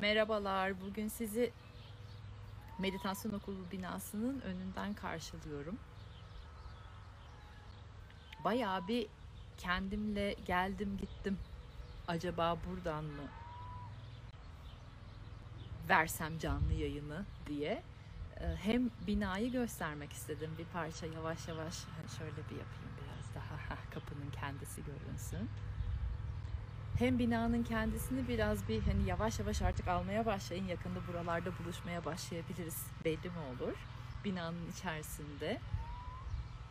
Merhabalar. Bugün sizi meditasyon okulu binasının önünden karşılıyorum. Bayağı bir kendimle geldim gittim. Acaba buradan mı versem canlı yayını diye. Ee, Hem binayı göstermek istedim bir parça yavaş yavaş şöyle bir yapayım biraz daha kapının kendisi görünsün hem binanın kendisini biraz bir hani yavaş yavaş artık almaya başlayın. Yakında buralarda buluşmaya başlayabiliriz. Belli mi olur? Binanın içerisinde.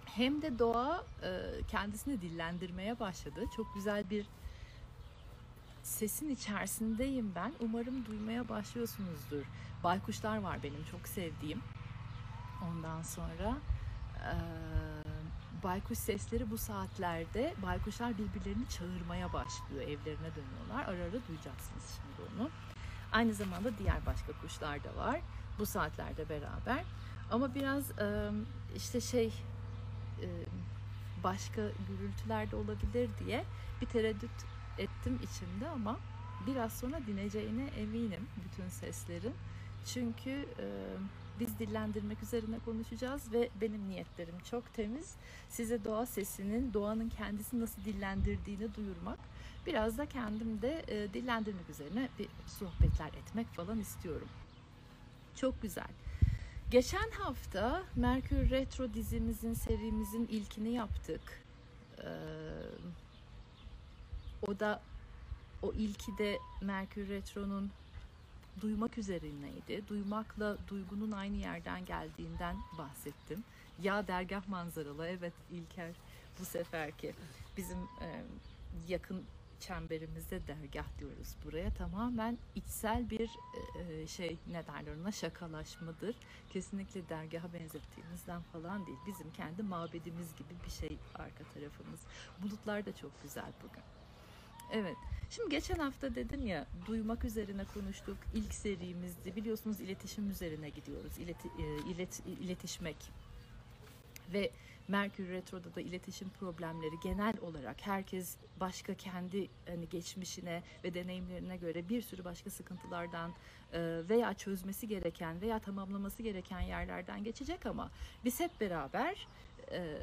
Hem de doğa e, kendisini dillendirmeye başladı. Çok güzel bir sesin içerisindeyim ben. Umarım duymaya başlıyorsunuzdur. Baykuşlar var benim çok sevdiğim. Ondan sonra baykuş sesleri bu saatlerde baykuşlar birbirlerini çağırmaya başlıyor. Evlerine dönüyorlar. Ara ara duyacaksınız şimdi onu. Aynı zamanda diğer başka kuşlar da var. Bu saatlerde beraber. Ama biraz işte şey başka gürültüler de olabilir diye bir tereddüt ettim içimde ama biraz sonra dineceğine eminim bütün seslerin. Çünkü biz dillendirmek üzerine konuşacağız ve benim niyetlerim çok temiz. Size doğa sesinin, doğanın kendisi nasıl dillendirdiğini duyurmak. Biraz da kendim de e, dillendirmek üzerine bir sohbetler etmek falan istiyorum. Çok güzel. Geçen hafta Merkür Retro dizimizin, serimizin ilkini yaptık. Ee, o da o ilki de Merkür Retro'nun duymak üzerineydi. Duymakla duygunun aynı yerden geldiğinden bahsettim. Ya dergah manzaralı evet İlker bu seferki bizim e, yakın çemberimizde dergah diyoruz buraya. Tamamen içsel bir e, şey ne derler ona şakalaşmadır. Kesinlikle dergaha benzettiğimizden falan değil. Bizim kendi mabedimiz gibi bir şey arka tarafımız. Bulutlar da çok güzel bugün. Evet. Şimdi geçen hafta dedim ya duymak üzerine konuştuk. İlk serimizdi. Biliyorsunuz iletişim üzerine gidiyoruz. İleti, e, ilet, iletişmek. Ve Merkür Retro'da da iletişim problemleri genel olarak herkes başka kendi hani geçmişine ve deneyimlerine göre bir sürü başka sıkıntılardan e, veya çözmesi gereken veya tamamlaması gereken yerlerden geçecek ama biz hep beraber e,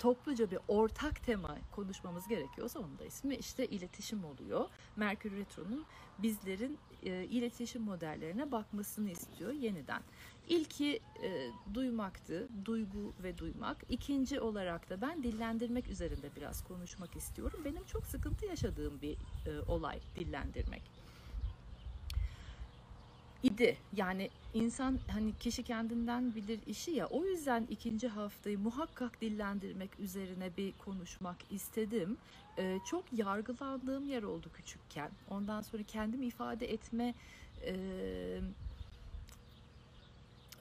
topluca bir ortak tema konuşmamız gerekiyorsa onun da ismi işte iletişim oluyor. Merkür Retro'nun bizlerin e, iletişim modellerine bakmasını istiyor yeniden. İlki e, duymaktı, duygu ve duymak. İkinci olarak da ben dillendirmek üzerinde biraz konuşmak istiyorum. Benim çok sıkıntı yaşadığım bir e, olay dillendirmek idi. Yani insan hani kişi kendinden bilir işi ya. O yüzden ikinci haftayı muhakkak dillendirmek üzerine bir konuşmak istedim. Ee, çok yargılandığım yer oldu küçükken. Ondan sonra kendimi ifade etme e,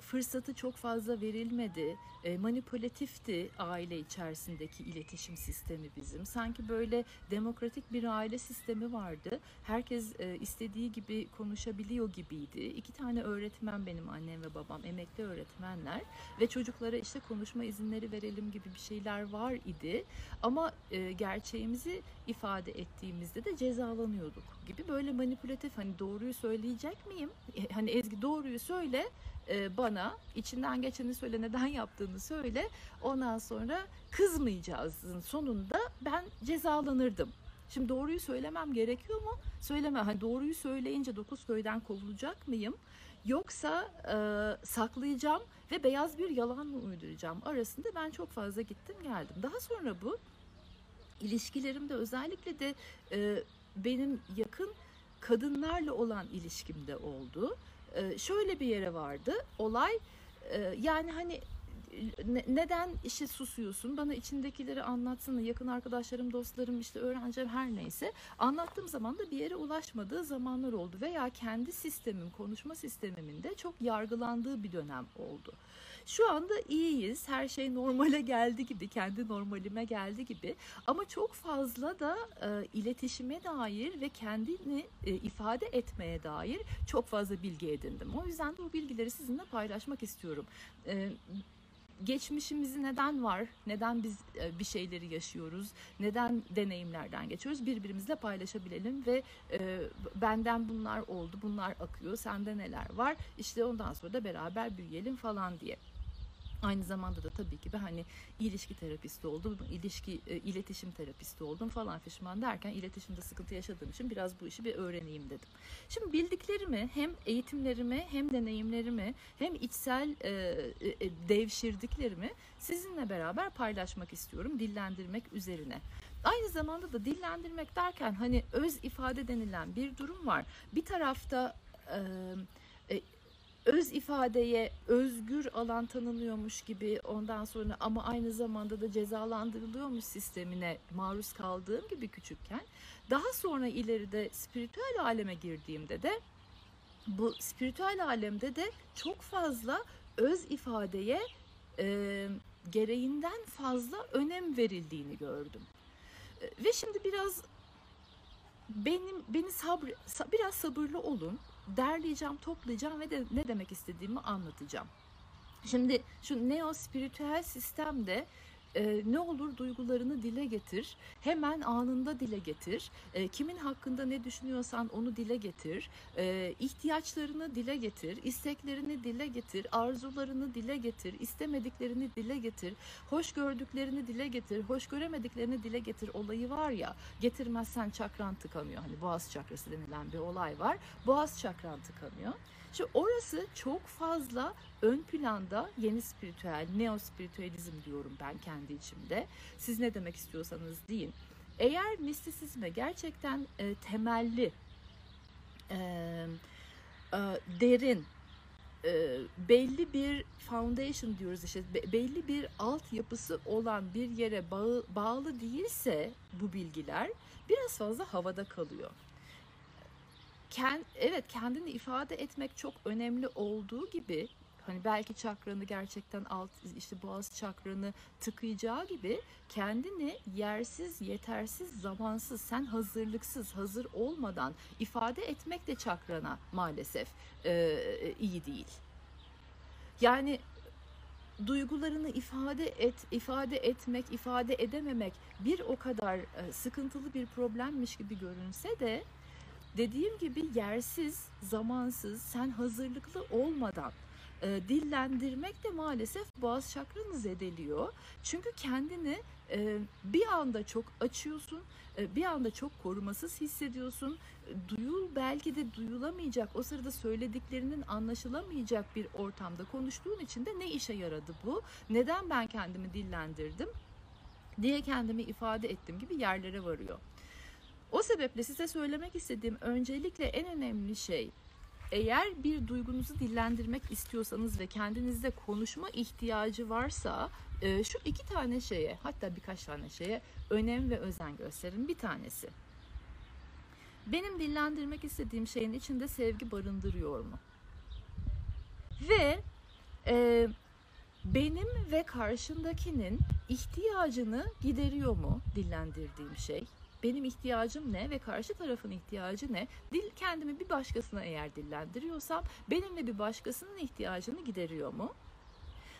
fırsatı çok fazla verilmedi. E, manipülatifti aile içerisindeki iletişim sistemi bizim. Sanki böyle demokratik bir aile sistemi vardı. Herkes e, istediği gibi konuşabiliyor gibiydi. İki tane öğretmen benim annem ve babam emekli öğretmenler ve çocuklara işte konuşma izinleri verelim gibi bir şeyler var idi. Ama e, gerçeğimizi ifade ettiğimizde de cezalanıyorduk gibi böyle manipülatif hani doğruyu söyleyecek miyim? E, hani Ezgi doğruyu söyle e, bana içinden geçeni söyle neden yaptığını söyle ondan sonra kızmayacağızın sonunda ben cezalanırdım. Şimdi doğruyu söylemem gerekiyor mu? Söyleme. Hani doğruyu söyleyince dokuz köyden kovulacak mıyım? Yoksa e, saklayacağım ve beyaz bir yalan mı uyduracağım arasında ben çok fazla gittim geldim. Daha sonra bu ilişkilerimde özellikle de e, benim yakın kadınlarla olan ilişkimde oldu. E, şöyle bir yere vardı. Olay e, yani hani ne, neden işi susuyorsun? Bana içindekileri anlatsana. Yakın arkadaşlarım, dostlarım, işte öğrencim her neyse. Anlattığım zaman da bir yere ulaşmadığı zamanlar oldu. Veya kendi sistemim, konuşma sistemimin de çok yargılandığı bir dönem oldu. Şu anda iyiyiz. Her şey normale geldi gibi, kendi normalime geldi gibi. Ama çok fazla da e, iletişime dair ve kendini e, ifade etmeye dair çok fazla bilgi edindim. O yüzden de o bilgileri sizinle paylaşmak istiyorum. E, geçmişimizi neden var, neden biz e, bir şeyleri yaşıyoruz, neden deneyimlerden geçiyoruz birbirimizle paylaşabilelim ve e, benden bunlar oldu, bunlar akıyor, sende neler var, işte ondan sonra da beraber büyüyelim falan diye. Aynı zamanda da tabii ki ben hani ilişki terapisti oldum, ilişki e, iletişim terapisti oldum falan fişman derken iletişimde sıkıntı yaşadığım için biraz bu işi bir öğreneyim dedim. Şimdi bildiklerimi hem eğitimlerimi hem deneyimlerimi hem içsel e, e, devşirdiklerimi sizinle beraber paylaşmak istiyorum dillendirmek üzerine. Aynı zamanda da dillendirmek derken hani öz ifade denilen bir durum var. Bir tarafta e, öz ifadeye özgür alan tanınıyormuş gibi ondan sonra ama aynı zamanda da cezalandırılıyormuş sistemine maruz kaldığım gibi küçükken daha sonra ileride spiritüel aleme girdiğimde de bu spiritüel alemde de çok fazla öz ifadeye e, gereğinden fazla önem verildiğini gördüm. E, ve şimdi biraz benim beni sabr biraz sabırlı olun derleyeceğim, toplayacağım ve de ne demek istediğimi anlatacağım. Şimdi şu neo spiritüel sistemde e, ne olur duygularını dile getir. Hemen anında dile getir. E, kimin hakkında ne düşünüyorsan onu dile getir. E, ihtiyaçlarını dile getir. isteklerini dile getir. Arzularını dile getir. istemediklerini dile getir. Hoş gördüklerini dile getir. Hoş göremediklerini dile getir olayı var ya. Getirmezsen çakran tıkanıyor. Hani boğaz çakrası denilen bir olay var. Boğaz çakran tıkanıyor. Şimdi orası çok fazla ön planda yeni spiritüel, neo spiritüelizm diyorum ben kendi içimde. Siz ne demek istiyorsanız deyin. Eğer mistisizme gerçekten e, temelli, e, e, derin, e, belli bir foundation diyoruz işte be, belli bir altyapısı olan bir yere bağ, bağlı değilse bu bilgiler biraz fazla havada kalıyor kend, evet kendini ifade etmek çok önemli olduğu gibi hani belki çakranı gerçekten alt işte boğaz çakranı tıkayacağı gibi kendini yersiz, yetersiz, zamansız, sen hazırlıksız, hazır olmadan ifade etmek de çakrana maalesef e, iyi değil. Yani duygularını ifade et, ifade etmek, ifade edememek bir o kadar sıkıntılı bir problemmiş gibi görünse de dediğim gibi yersiz, zamansız, sen hazırlıklı olmadan e, dillendirmek de maalesef boğaz çakranı zedeliyor. Çünkü kendini e, bir anda çok açıyorsun, e, bir anda çok korumasız hissediyorsun. Duyul belki de duyulamayacak, o sırada söylediklerinin anlaşılamayacak bir ortamda konuştuğun için de ne işe yaradı bu? Neden ben kendimi dillendirdim? diye kendimi ifade ettim gibi yerlere varıyor. O sebeple size söylemek istediğim öncelikle en önemli şey eğer bir duygunuzu dillendirmek istiyorsanız ve kendinizde konuşma ihtiyacı varsa e, şu iki tane şeye hatta birkaç tane şeye önem ve özen gösterin. Bir tanesi benim dillendirmek istediğim şeyin içinde sevgi barındırıyor mu? Ve e, benim ve karşındakinin ihtiyacını gideriyor mu dillendirdiğim şey? Benim ihtiyacım ne ve karşı tarafın ihtiyacı ne? Dil kendimi bir başkasına eğer dillendiriyorsam benimle bir başkasının ihtiyacını gideriyor mu?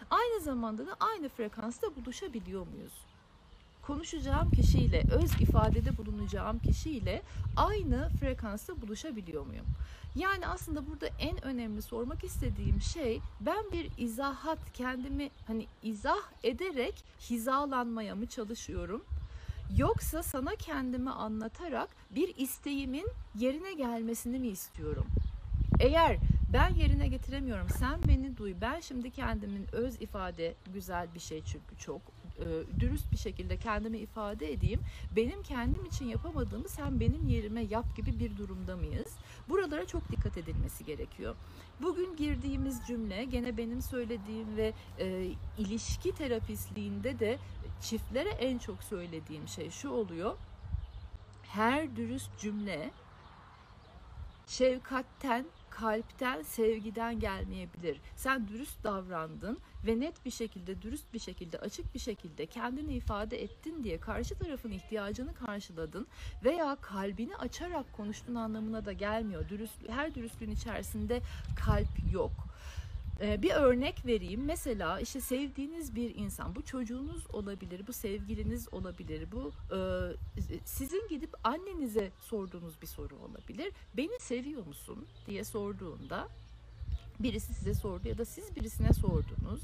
Aynı zamanda da aynı frekansta buluşabiliyor muyuz? Konuşacağım kişiyle, öz ifadede bulunacağım kişiyle aynı frekansta buluşabiliyor muyum? Yani aslında burada en önemli sormak istediğim şey ben bir izahat kendimi hani izah ederek hizalanmaya mı çalışıyorum? Yoksa sana kendimi anlatarak bir isteğimin yerine gelmesini mi istiyorum? Eğer ben yerine getiremiyorum, sen beni duy. Ben şimdi kendimin öz ifade güzel bir şey çünkü çok e, dürüst bir şekilde kendimi ifade edeyim. Benim kendim için yapamadığımı sen benim yerime yap gibi bir durumda mıyız? Buralara çok dikkat edilmesi gerekiyor. Bugün girdiğimiz cümle gene benim söylediğim ve e, ilişki terapistliğinde de çiftlere en çok söylediğim şey şu oluyor. Her dürüst cümle şefkatten, kalpten, sevgiden gelmeyebilir. Sen dürüst davrandın ve net bir şekilde, dürüst bir şekilde, açık bir şekilde kendini ifade ettin diye karşı tarafın ihtiyacını karşıladın veya kalbini açarak konuştuğun anlamına da gelmiyor. Dürüst, her dürüstlüğün içerisinde kalp yok. Ee, bir örnek vereyim. Mesela işte sevdiğiniz bir insan, bu çocuğunuz olabilir, bu sevgiliniz olabilir, bu e, sizin gidip annenize sorduğunuz bir soru olabilir. Beni seviyor musun diye sorduğunda birisi size sordu ya da siz birisine sordunuz.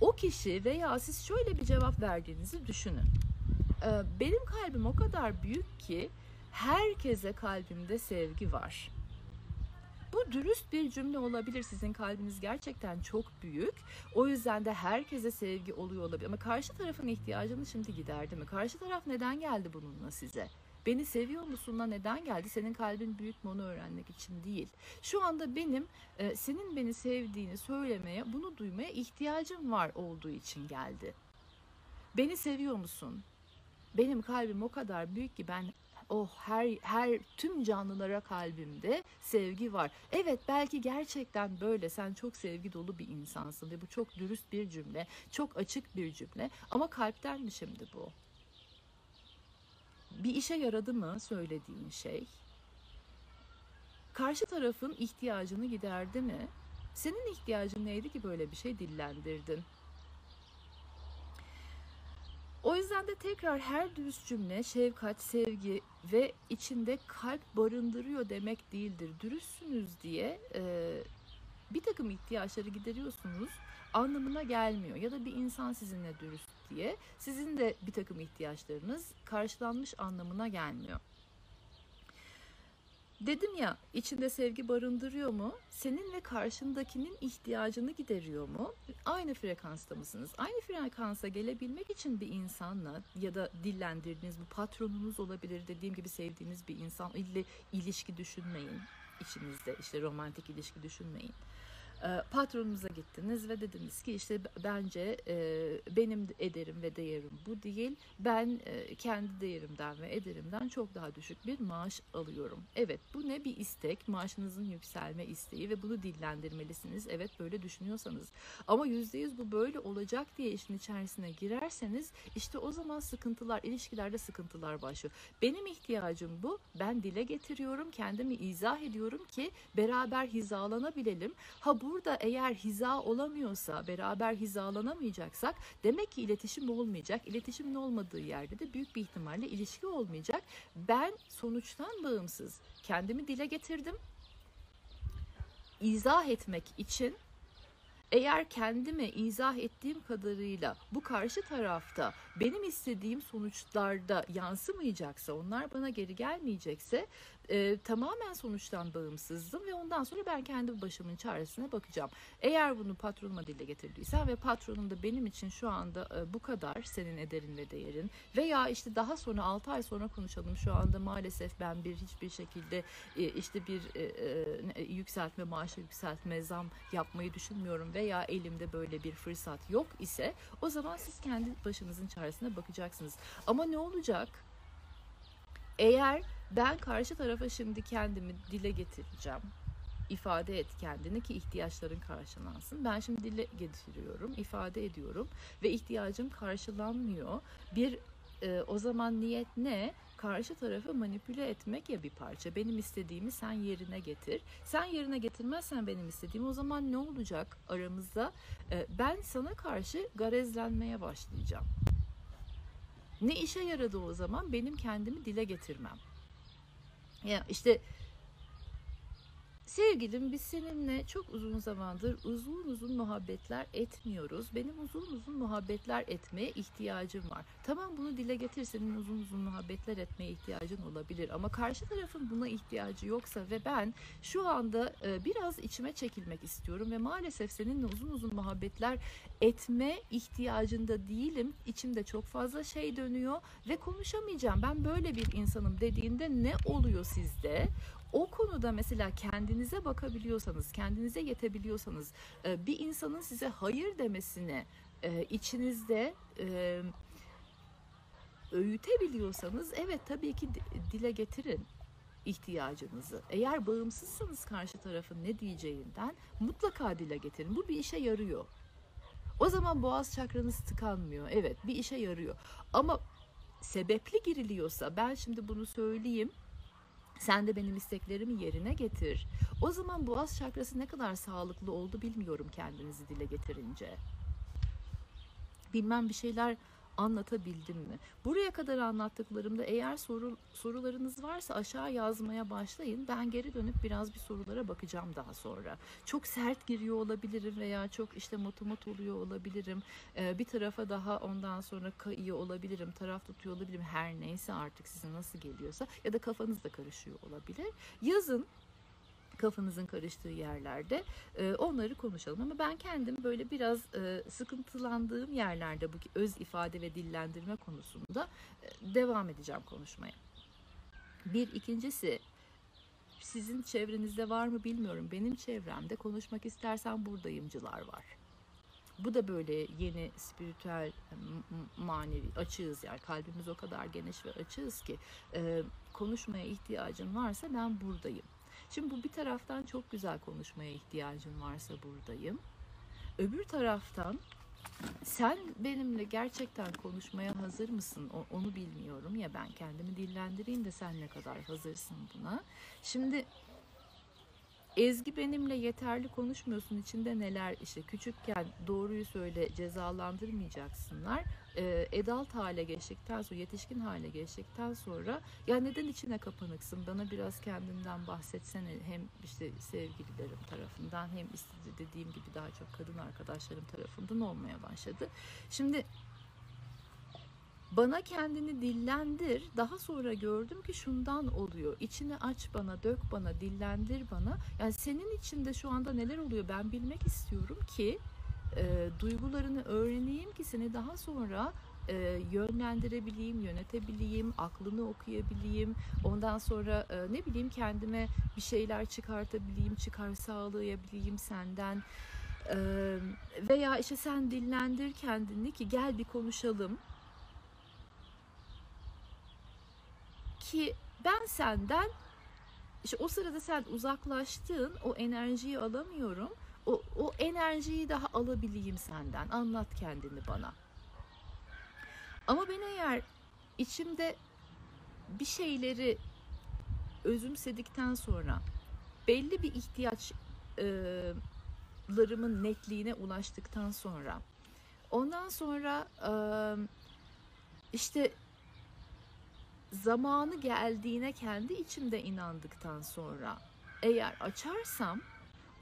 O kişi veya siz şöyle bir cevap verdiğinizi düşünün. Ee, benim kalbim o kadar büyük ki herkese kalbimde sevgi var. Bu dürüst bir cümle olabilir. Sizin kalbiniz gerçekten çok büyük. O yüzden de herkese sevgi oluyor olabilir. Ama karşı tarafın ihtiyacını şimdi giderdi mi? Karşı taraf neden geldi bununla size? Beni seviyor musunla neden geldi? Senin kalbin büyük mü onu öğrenmek için değil. Şu anda benim e, senin beni sevdiğini söylemeye, bunu duymaya ihtiyacım var olduğu için geldi. Beni seviyor musun? Benim kalbim o kadar büyük ki ben oh her her tüm canlılara kalbimde sevgi var. Evet belki gerçekten böyle sen çok sevgi dolu bir insansın ve bu çok dürüst bir cümle, çok açık bir cümle ama kalpten mi şimdi bu? Bir işe yaradı mı söylediğin şey? Karşı tarafın ihtiyacını giderdi mi? Senin ihtiyacın neydi ki böyle bir şey dillendirdin? O yüzden de tekrar her dürüst cümle şefkat, sevgi ve içinde kalp barındırıyor demek değildir. Dürüstsünüz diye e, bir takım ihtiyaçları gideriyorsunuz anlamına gelmiyor. Ya da bir insan sizinle dürüst diye sizin de bir takım ihtiyaçlarınız karşılanmış anlamına gelmiyor. Dedim ya içinde sevgi barındırıyor mu? Senin ve karşındakinin ihtiyacını gideriyor mu? Aynı frekansta mısınız? Aynı frekansa gelebilmek için bir insanla ya da dillendirdiğiniz bu patronunuz olabilir dediğim gibi sevdiğiniz bir insan ile ilişki düşünmeyin içinizde işte romantik ilişki düşünmeyin patronunuza gittiniz ve dediniz ki işte bence e, benim ederim ve değerim bu değil. Ben e, kendi değerimden ve ederimden çok daha düşük bir maaş alıyorum. Evet bu ne bir istek maaşınızın yükselme isteği ve bunu dillendirmelisiniz. Evet böyle düşünüyorsanız ama yüzde yüz bu böyle olacak diye işin içerisine girerseniz işte o zaman sıkıntılar ilişkilerde sıkıntılar başlıyor. Benim ihtiyacım bu. Ben dile getiriyorum kendimi izah ediyorum ki beraber hizalanabilelim. Ha bu burada eğer hiza olamıyorsa, beraber hizalanamayacaksak demek ki iletişim olmayacak. İletişimin olmadığı yerde de büyük bir ihtimalle ilişki olmayacak. Ben sonuçtan bağımsız kendimi dile getirdim. İzah etmek için eğer kendime izah ettiğim kadarıyla bu karşı tarafta benim istediğim sonuçlarda yansımayacaksa, onlar bana geri gelmeyecekse e, tamamen sonuçtan bağımsızdım ve ondan sonra ben kendi başımın çaresine bakacağım. Eğer bunu patronuma dile getirdiysem ve patronum da benim için şu anda e, bu kadar senin ederin ve değerin veya işte daha sonra 6 ay sonra konuşalım şu anda maalesef ben bir hiçbir şekilde e, işte bir e, e, yükseltme maaşı yükseltme zam yapmayı düşünmüyorum veya elimde böyle bir fırsat yok ise o zaman siz kendi başınızın çaresine bakacaksınız. Ama ne olacak? Eğer ben karşı tarafa şimdi kendimi dile getireceğim. ifade et kendini ki ihtiyaçların karşılansın. Ben şimdi dile getiriyorum, ifade ediyorum ve ihtiyacım karşılanmıyor. Bir e, o zaman niyet ne? Karşı tarafı manipüle etmek ya bir parça. Benim istediğimi sen yerine getir. Sen yerine getirmezsen benim istediğimi o zaman ne olacak aramızda? E, ben sana karşı garezlenmeye başlayacağım. Ne işe yaradı o zaman? Benim kendimi dile getirmem. Ya işte Sevgilim biz seninle çok uzun zamandır uzun uzun muhabbetler etmiyoruz. Benim uzun uzun muhabbetler etmeye ihtiyacım var. Tamam bunu dile getir senin uzun uzun muhabbetler etmeye ihtiyacın olabilir. Ama karşı tarafın buna ihtiyacı yoksa ve ben şu anda e, biraz içime çekilmek istiyorum ve maalesef seninle uzun uzun muhabbetler etme ihtiyacında değilim. İçimde çok fazla şey dönüyor ve konuşamayacağım. Ben böyle bir insanım dediğinde ne oluyor sizde? O konuda mesela kendinize bakabiliyorsanız, kendinize yetebiliyorsanız, e, bir insanın size hayır demesine e, içinizde e, öğütebiliyorsanız evet tabii ki dile getirin ihtiyacınızı. Eğer bağımsızsanız karşı tarafın ne diyeceğinden mutlaka dile getirin. Bu bir işe yarıyor. O zaman boğaz çakranız tıkanmıyor. Evet bir işe yarıyor. Ama sebepli giriliyorsa ben şimdi bunu söyleyeyim Sen de benim isteklerimi yerine getir. O zaman boğaz çakrası ne kadar sağlıklı oldu bilmiyorum kendinizi dile getirince. Bilmem bir şeyler anlatabildim mi? Buraya kadar anlattıklarımda eğer soru, sorularınız varsa aşağı yazmaya başlayın. Ben geri dönüp biraz bir sorulara bakacağım daha sonra. Çok sert giriyor olabilirim veya çok işte motomot oluyor olabilirim. Ee, bir tarafa daha ondan sonra kayıyor olabilirim, taraf tutuyor olabilirim. Her neyse artık size nasıl geliyorsa ya da kafanız da karışıyor olabilir. Yazın kafanızın karıştığı yerlerde e, onları konuşalım. Ama ben kendim böyle biraz e, sıkıntılandığım yerlerde bu öz ifade ve dillendirme konusunda e, devam edeceğim konuşmaya. Bir ikincisi sizin çevrenizde var mı bilmiyorum. Benim çevremde konuşmak istersen buradayımcılar var. Bu da böyle yeni spiritüel manevi açığız yani kalbimiz o kadar geniş ve açığız ki e, konuşmaya ihtiyacın varsa ben buradayım. Şimdi bu bir taraftan çok güzel konuşmaya ihtiyacım varsa buradayım. Öbür taraftan sen benimle gerçekten konuşmaya hazır mısın? onu bilmiyorum ya ben kendimi dillendireyim de sen ne kadar hazırsın buna. Şimdi Ezgi benimle yeterli konuşmuyorsun içinde neler işte küçükken doğruyu söyle cezalandırmayacaksınlar. Ee, edalt hale geçtikten sonra yetişkin hale geçtikten sonra ya neden içine kapanıksın bana biraz kendinden bahsetsene hem işte sevgililerim tarafından hem dediğim gibi daha çok kadın arkadaşlarım tarafından olmaya başladı. Şimdi bana kendini dillendir. Daha sonra gördüm ki şundan oluyor. İçini aç bana, dök bana, dillendir bana. Yani senin içinde şu anda neler oluyor ben bilmek istiyorum ki e, duygularını öğreneyim ki seni daha sonra e, yönlendirebileyim, yönetebileyim, aklını okuyabileyim. Ondan sonra e, ne bileyim kendime bir şeyler çıkartabileyim, çıkar sağlayabileyim senden. E, veya işte sen dillendir kendini ki gel bir konuşalım ki ben senden işte o sırada sen uzaklaştığın o enerjiyi alamıyorum. O, o enerjiyi daha alabileyim senden. Anlat kendini bana. Ama ben eğer içimde bir şeyleri özümsedikten sonra belli bir ihtiyaçlarımın netliğine ulaştıktan sonra ondan sonra işte zamanı geldiğine kendi içimde inandıktan sonra eğer açarsam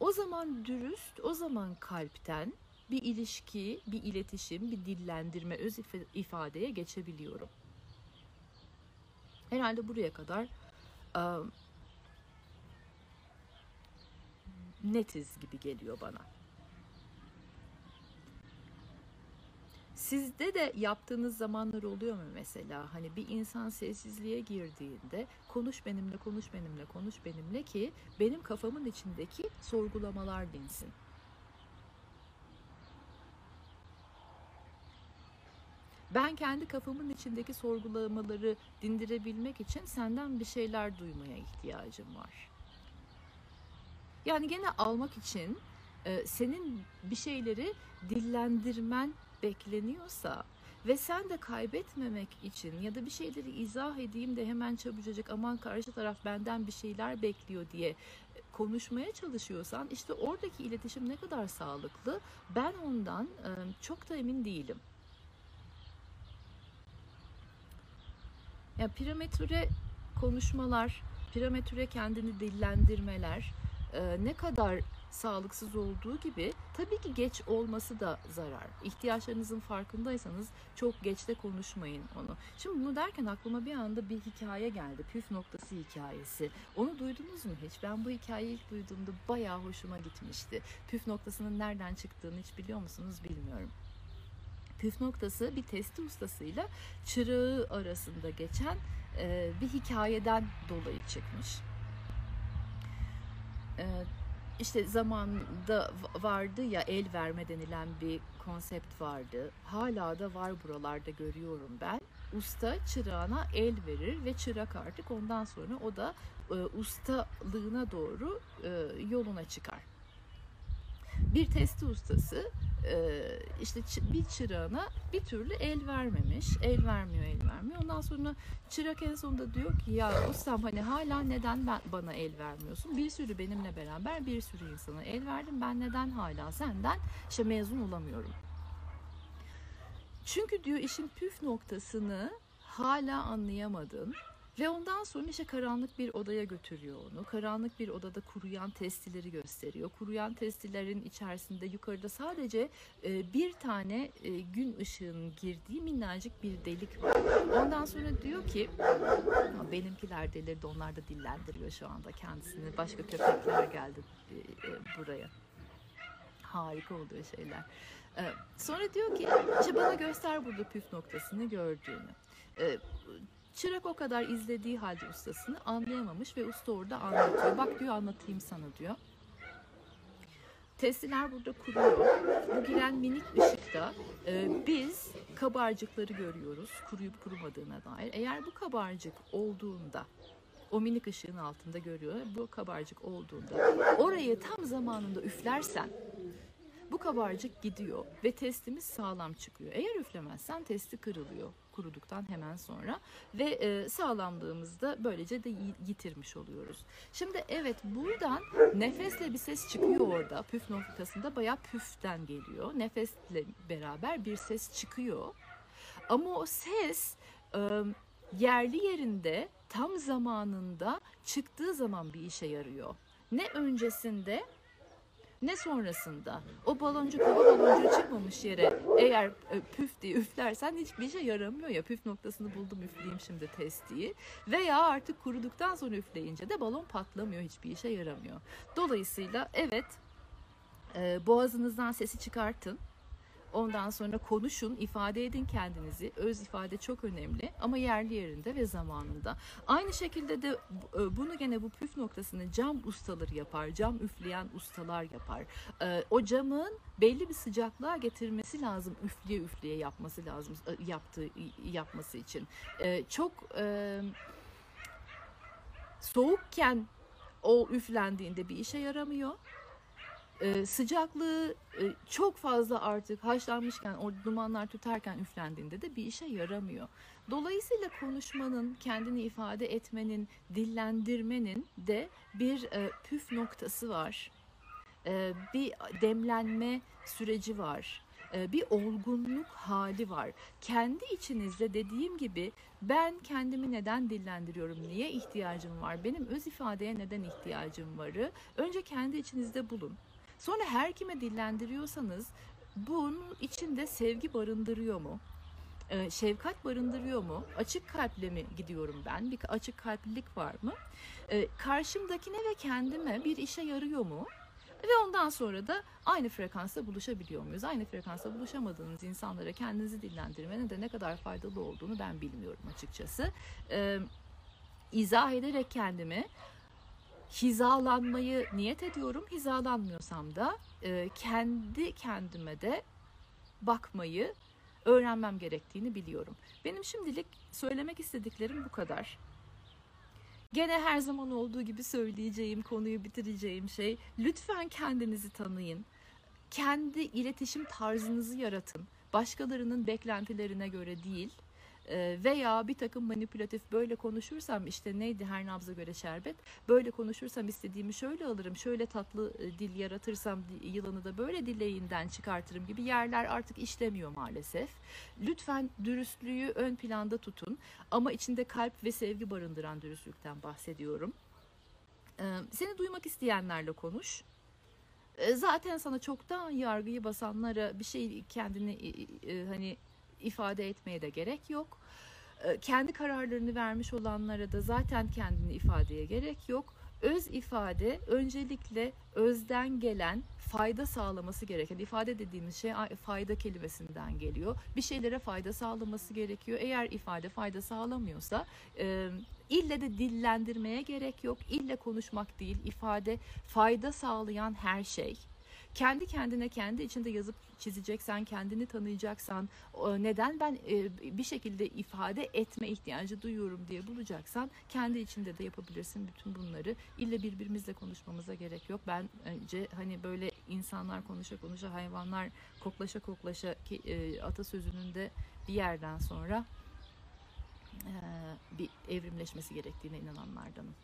o zaman dürüst, o zaman kalpten bir ilişki, bir iletişim, bir dillendirme, öz ifadeye geçebiliyorum. Herhalde buraya kadar um, netiz gibi geliyor bana. Sizde de yaptığınız zamanlar oluyor mu mesela? Hani bir insan sessizliğe girdiğinde konuş benimle, konuş benimle, konuş benimle ki benim kafamın içindeki sorgulamalar dinsin. Ben kendi kafamın içindeki sorgulamaları dindirebilmek için senden bir şeyler duymaya ihtiyacım var. Yani gene almak için e, senin bir şeyleri dillendirmen bekleniyorsa ve sen de kaybetmemek için ya da bir şeyleri izah edeyim de hemen çabucacık aman karşı taraf benden bir şeyler bekliyor diye e, konuşmaya çalışıyorsan işte oradaki iletişim ne kadar sağlıklı ben ondan e, çok da emin değilim. Ya piramidüre konuşmalar, piramidüre kendini dillendirmeler e, ne kadar sağlıksız olduğu gibi tabii ki geç olması da zarar. İhtiyaçlarınızın farkındaysanız çok geçte konuşmayın onu. Şimdi bunu derken aklıma bir anda bir hikaye geldi. Püf noktası hikayesi. Onu duydunuz mu hiç? Ben bu hikayeyi ilk duyduğumda bayağı hoşuma gitmişti. Püf noktasının nereden çıktığını hiç biliyor musunuz bilmiyorum. Püf noktası bir testi ustasıyla çırağı arasında geçen e, bir hikayeden dolayı çıkmış. İşte zamanda vardı ya el verme denilen bir konsept vardı. Hala da var buralarda görüyorum ben. Usta çırağına el verir ve çırak artık ondan sonra o da e, ustalığına doğru e, yoluna çıkar. Bir testi ustası işte bir çırağına bir türlü el vermemiş. El vermiyor, el vermiyor. Ondan sonra çırak en sonunda diyor ki ya ustam hani hala neden ben bana el vermiyorsun? Bir sürü benimle beraber bir sürü insana el verdim. Ben neden hala senden işte mezun olamıyorum? Çünkü diyor işin püf noktasını hala anlayamadın. Ve ondan sonra işte karanlık bir odaya götürüyor onu. Karanlık bir odada kuruyan testileri gösteriyor. Kuruyan testilerin içerisinde yukarıda sadece e, bir tane e, gün ışığının girdiği minnacık bir delik var. Ondan sonra diyor ki benimkiler delirdi onlar da dillendiriyor şu anda kendisini. Başka köpekler geldi e, buraya. Harika oluyor şeyler. Sonra diyor ki işte bana göster burada püf noktasını gördüğünü. Çırak o kadar izlediği halde ustasını anlayamamış ve usta orada anlatıyor. Bak diyor anlatayım sana diyor. Testiler burada kuruyor. Bu giren minik ışıkta e, biz kabarcıkları görüyoruz kuruyup kurumadığına dair. Eğer bu kabarcık olduğunda o minik ışığın altında görüyor. Bu kabarcık olduğunda orayı tam zamanında üflersen bu kabarcık gidiyor ve testimiz sağlam çıkıyor. Eğer üflemezsen testi kırılıyor kuruduktan hemen sonra ve e, sağlamlığımızda böylece de yitirmiş oluyoruz. Şimdi evet buradan nefesle bir ses çıkıyor orada püf noktasında bayağı püften geliyor. Nefesle beraber bir ses çıkıyor ama o ses e, yerli yerinde tam zamanında çıktığı zaman bir işe yarıyor. Ne öncesinde ne sonrasında? O baloncuk hava baloncuğu çıkmamış yere. Eğer e, püf diye üflersen hiçbir şey yaramıyor ya. Püf noktasını buldum üfleyeyim şimdi testiyi. Veya artık kuruduktan sonra üfleyince de balon patlamıyor hiçbir işe yaramıyor. Dolayısıyla evet e, boğazınızdan sesi çıkartın Ondan sonra konuşun, ifade edin kendinizi. Öz ifade çok önemli ama yerli yerinde ve zamanında. Aynı şekilde de e, bunu gene bu püf noktasını cam ustaları yapar. Cam üfleyen ustalar yapar. E, o camın belli bir sıcaklığa getirmesi lazım. Üfleye üfleye yapması lazım e, yaptığı yapması için. Çok soğukken o üflendiğinde bir işe yaramıyor e, sıcaklığı e, çok fazla artık haşlanmışken o dumanlar tüterken üflendiğinde de bir işe yaramıyor. Dolayısıyla konuşmanın, kendini ifade etmenin, dillendirmenin de bir e, püf noktası var. E, bir demlenme süreci var e, bir olgunluk hali var. Kendi içinizde dediğim gibi ben kendimi neden dillendiriyorum, niye ihtiyacım var, benim öz ifadeye neden ihtiyacım varı önce kendi içinizde bulun. Sonra her kime dillendiriyorsanız bunun içinde sevgi barındırıyor mu? Ee, şefkat barındırıyor mu? Açık kalple mi gidiyorum ben? Bir açık kalplilik var mı? Ee, karşımdakine ve kendime bir işe yarıyor mu? Ve ondan sonra da aynı frekansta buluşabiliyor muyuz? Aynı frekansta buluşamadığınız insanlara kendinizi dillendirmenin de ne kadar faydalı olduğunu ben bilmiyorum açıkçası. Ee, izah ederek kendimi hizalanmayı niyet ediyorum. Hizalanmıyorsam da e, kendi kendime de bakmayı öğrenmem gerektiğini biliyorum. Benim şimdilik söylemek istediklerim bu kadar. Gene her zaman olduğu gibi söyleyeceğim, konuyu bitireceğim şey lütfen kendinizi tanıyın. Kendi iletişim tarzınızı yaratın. Başkalarının beklentilerine göre değil. Ee, veya bir takım manipülatif böyle konuşursam işte neydi her nabza göre şerbet böyle konuşursam istediğimi şöyle alırım şöyle tatlı e, dil yaratırsam yılanı da böyle dileğinden çıkartırım gibi yerler artık işlemiyor maalesef. Lütfen dürüstlüğü ön planda tutun ama içinde kalp ve sevgi barındıran dürüstlükten bahsediyorum. Ee, seni duymak isteyenlerle konuş ee, zaten sana çoktan yargıyı basanlara bir şey kendini e, hani ifade etmeye de gerek yok. Ee, kendi kararlarını vermiş olanlara da zaten kendini ifadeye gerek yok. Öz ifade öncelikle özden gelen fayda sağlaması gereken ifade dediğimiz şey fayda kelimesinden geliyor. Bir şeylere fayda sağlaması gerekiyor. Eğer ifade fayda sağlamıyorsa e, ille de dillendirmeye gerek yok. İlle konuşmak değil ifade fayda sağlayan her şey kendi kendine kendi içinde yazıp çizeceksen, kendini tanıyacaksan, neden ben e, bir şekilde ifade etme ihtiyacı duyuyorum diye bulacaksan kendi içinde de yapabilirsin bütün bunları. İlle birbirimizle konuşmamıza gerek yok. Ben önce hani böyle insanlar konuşa konuşa hayvanlar koklaşa koklaşa e, atasözünün de bir yerden sonra e, bir evrimleşmesi gerektiğine inananlardanım.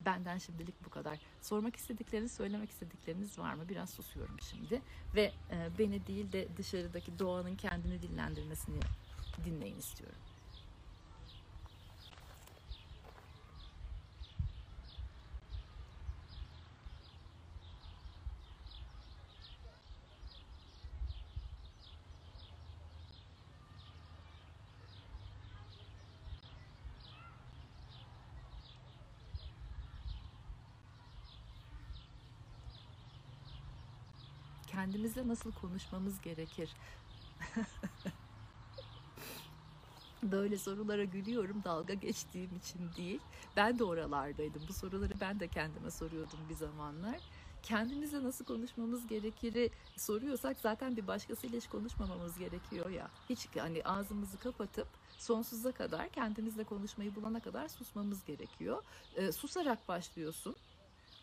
Benden şimdilik bu kadar. Sormak istedikleriniz, söylemek istedikleriniz var mı? Biraz susuyorum şimdi. Ve e, beni değil de dışarıdaki doğanın kendini dillendirmesini dinleyin istiyorum. Kendimizle nasıl konuşmamız gerekir? Böyle sorulara gülüyorum dalga geçtiğim için değil. Ben de oralardaydım. Bu soruları ben de kendime soruyordum bir zamanlar. Kendimizle nasıl konuşmamız gerekiri soruyorsak zaten bir başkasıyla hiç konuşmamamız gerekiyor ya. Hiç hani ağzımızı kapatıp sonsuza kadar kendimizle konuşmayı bulana kadar susmamız gerekiyor. E, susarak başlıyorsun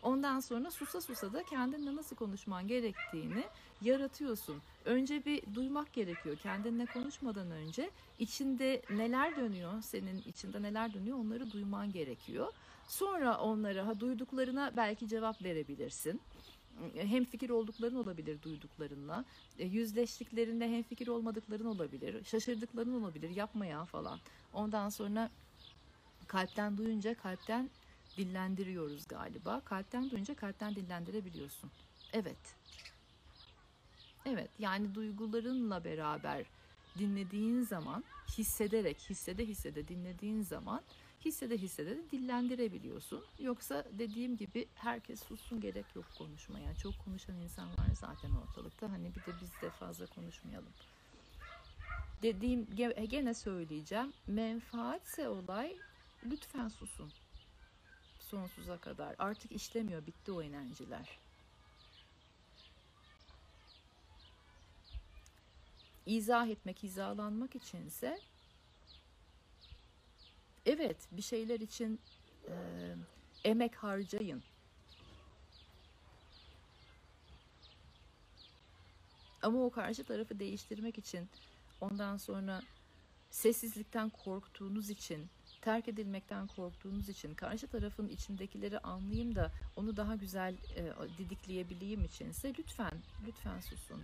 Ondan sonra susa susa da kendinle nasıl konuşman gerektiğini yaratıyorsun. Önce bir duymak gerekiyor. Kendinle konuşmadan önce içinde neler dönüyor, senin içinde neler dönüyor onları duyman gerekiyor. Sonra onlara ha duyduklarına belki cevap verebilirsin. Hem fikir oldukların olabilir duyduklarınla. E, yüzleştiklerinde hem fikir olmadıkların olabilir. Şaşırdıkların olabilir. Yapma ya falan. Ondan sonra kalpten duyunca kalpten dillendiriyoruz galiba. Kalpten duyunca kalpten dillendirebiliyorsun. Evet. Evet yani duygularınla beraber dinlediğin zaman hissederek hissede hissede dinlediğin zaman hissede hissede de dillendirebiliyorsun. Yoksa dediğim gibi herkes sussun gerek yok konuşmaya. Çok konuşan insan var zaten ortalıkta. Hani bir de biz de fazla konuşmayalım. Dediğim gene söyleyeceğim. Menfaatse olay lütfen susun sonsuza kadar. Artık işlemiyor, bitti o enerjiler. İzah etmek, hizalanmak içinse evet bir şeyler için e, emek harcayın. Ama o karşı tarafı değiştirmek için ondan sonra sessizlikten korktuğunuz için terk edilmekten korktuğunuz için karşı tarafın içindekileri anlayayım da onu daha güzel e, didikleyebileyim içinse lütfen lütfen susun.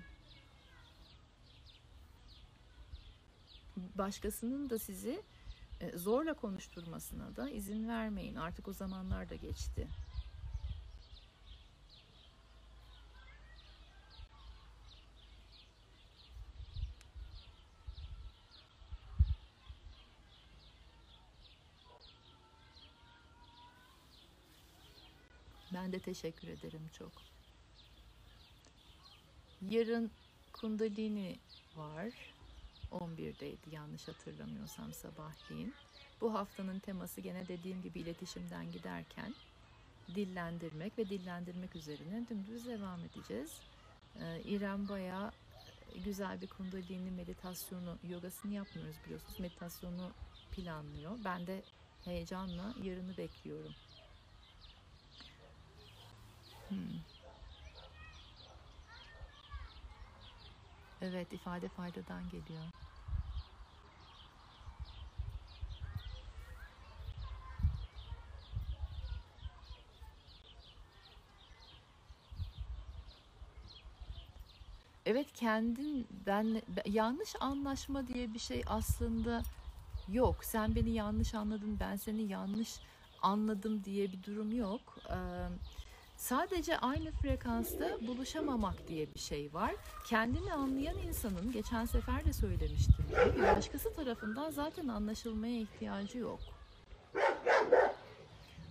Başkasının da sizi e, zorla konuşturmasına da izin vermeyin. Artık o zamanlar da geçti. De teşekkür ederim çok. Yarın Kundalini var. 11'deydi yanlış hatırlamıyorsam sabahleyin. Bu haftanın teması gene dediğim gibi iletişimden giderken dillendirmek ve dillendirmek üzerine dümdüz devam edeceğiz. Ee, İrem bayağı güzel bir kundalini meditasyonu, yogasını yapmıyoruz biliyorsunuz. Meditasyonu planlıyor. Ben de heyecanla yarını bekliyorum. Hmm. Evet, ifade faydadan geliyor. Evet kendin ben yanlış anlaşma diye bir şey aslında yok. Sen beni yanlış anladın, ben seni yanlış anladım diye bir durum yok. Ee, Sadece aynı frekansta buluşamamak diye bir şey var. Kendini anlayan insanın, geçen sefer de söylemiştim, başkası tarafından zaten anlaşılmaya ihtiyacı yok.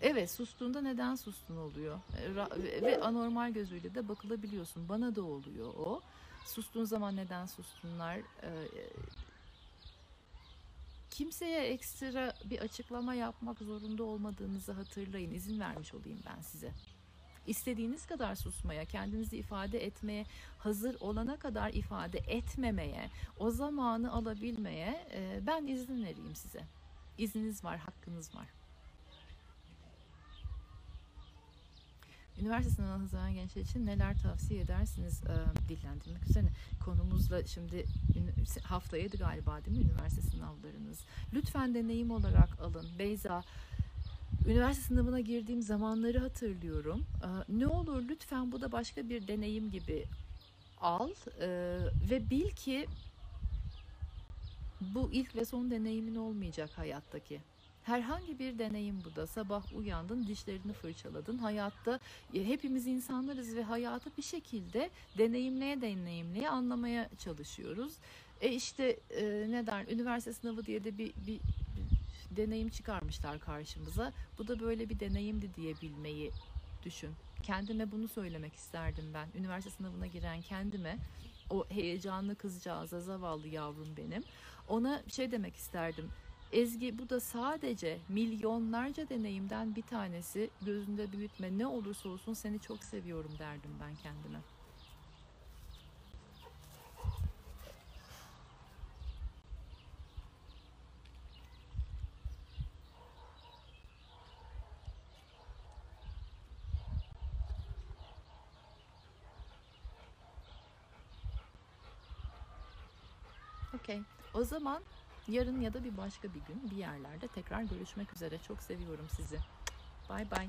Evet, sustuğunda neden sustun oluyor. E, ve anormal gözüyle de bakılabiliyorsun. Bana da oluyor o. Sustuğun zaman neden sustunlar? E, kimseye ekstra bir açıklama yapmak zorunda olmadığınızı hatırlayın. İzin vermiş olayım ben size. İstediğiniz kadar susmaya, kendinizi ifade etmeye hazır olana kadar ifade etmemeye, o zamanı alabilmeye e, ben izin vereyim size. İzniniz var, hakkınız var. Üniversite sınavına hazırlanan gençler için neler tavsiye edersiniz e, dillendirmek üzerine? Konumuzla şimdi haftaydı galiba değil mi üniversite sınavlarınız? Lütfen deneyim olarak alın. Beyza, üniversite sınavına girdiğim zamanları hatırlıyorum. E, ne olur lütfen bu da başka bir deneyim gibi al e, ve bil ki bu ilk ve son deneyimin olmayacak hayattaki. Herhangi bir deneyim bu da. Sabah uyandın, dişlerini fırçaladın. Hayatta e, hepimiz insanlarız ve hayatı bir şekilde deneyimleye deneyimleye anlamaya çalışıyoruz. E işte e, ne der, üniversite sınavı diye de bir, bir deneyim çıkarmışlar karşımıza. Bu da böyle bir deneyimdi diyebilmeyi düşün. Kendime bunu söylemek isterdim ben. Üniversite sınavına giren kendime o heyecanlı kızcağıza zavallı yavrum benim. Ona şey demek isterdim. Ezgi bu da sadece milyonlarca deneyimden bir tanesi. Gözünde büyütme ne olursa olsun seni çok seviyorum derdim ben kendime. O zaman yarın ya da bir başka bir gün bir yerlerde tekrar görüşmek üzere. Çok seviyorum sizi. Bay bay.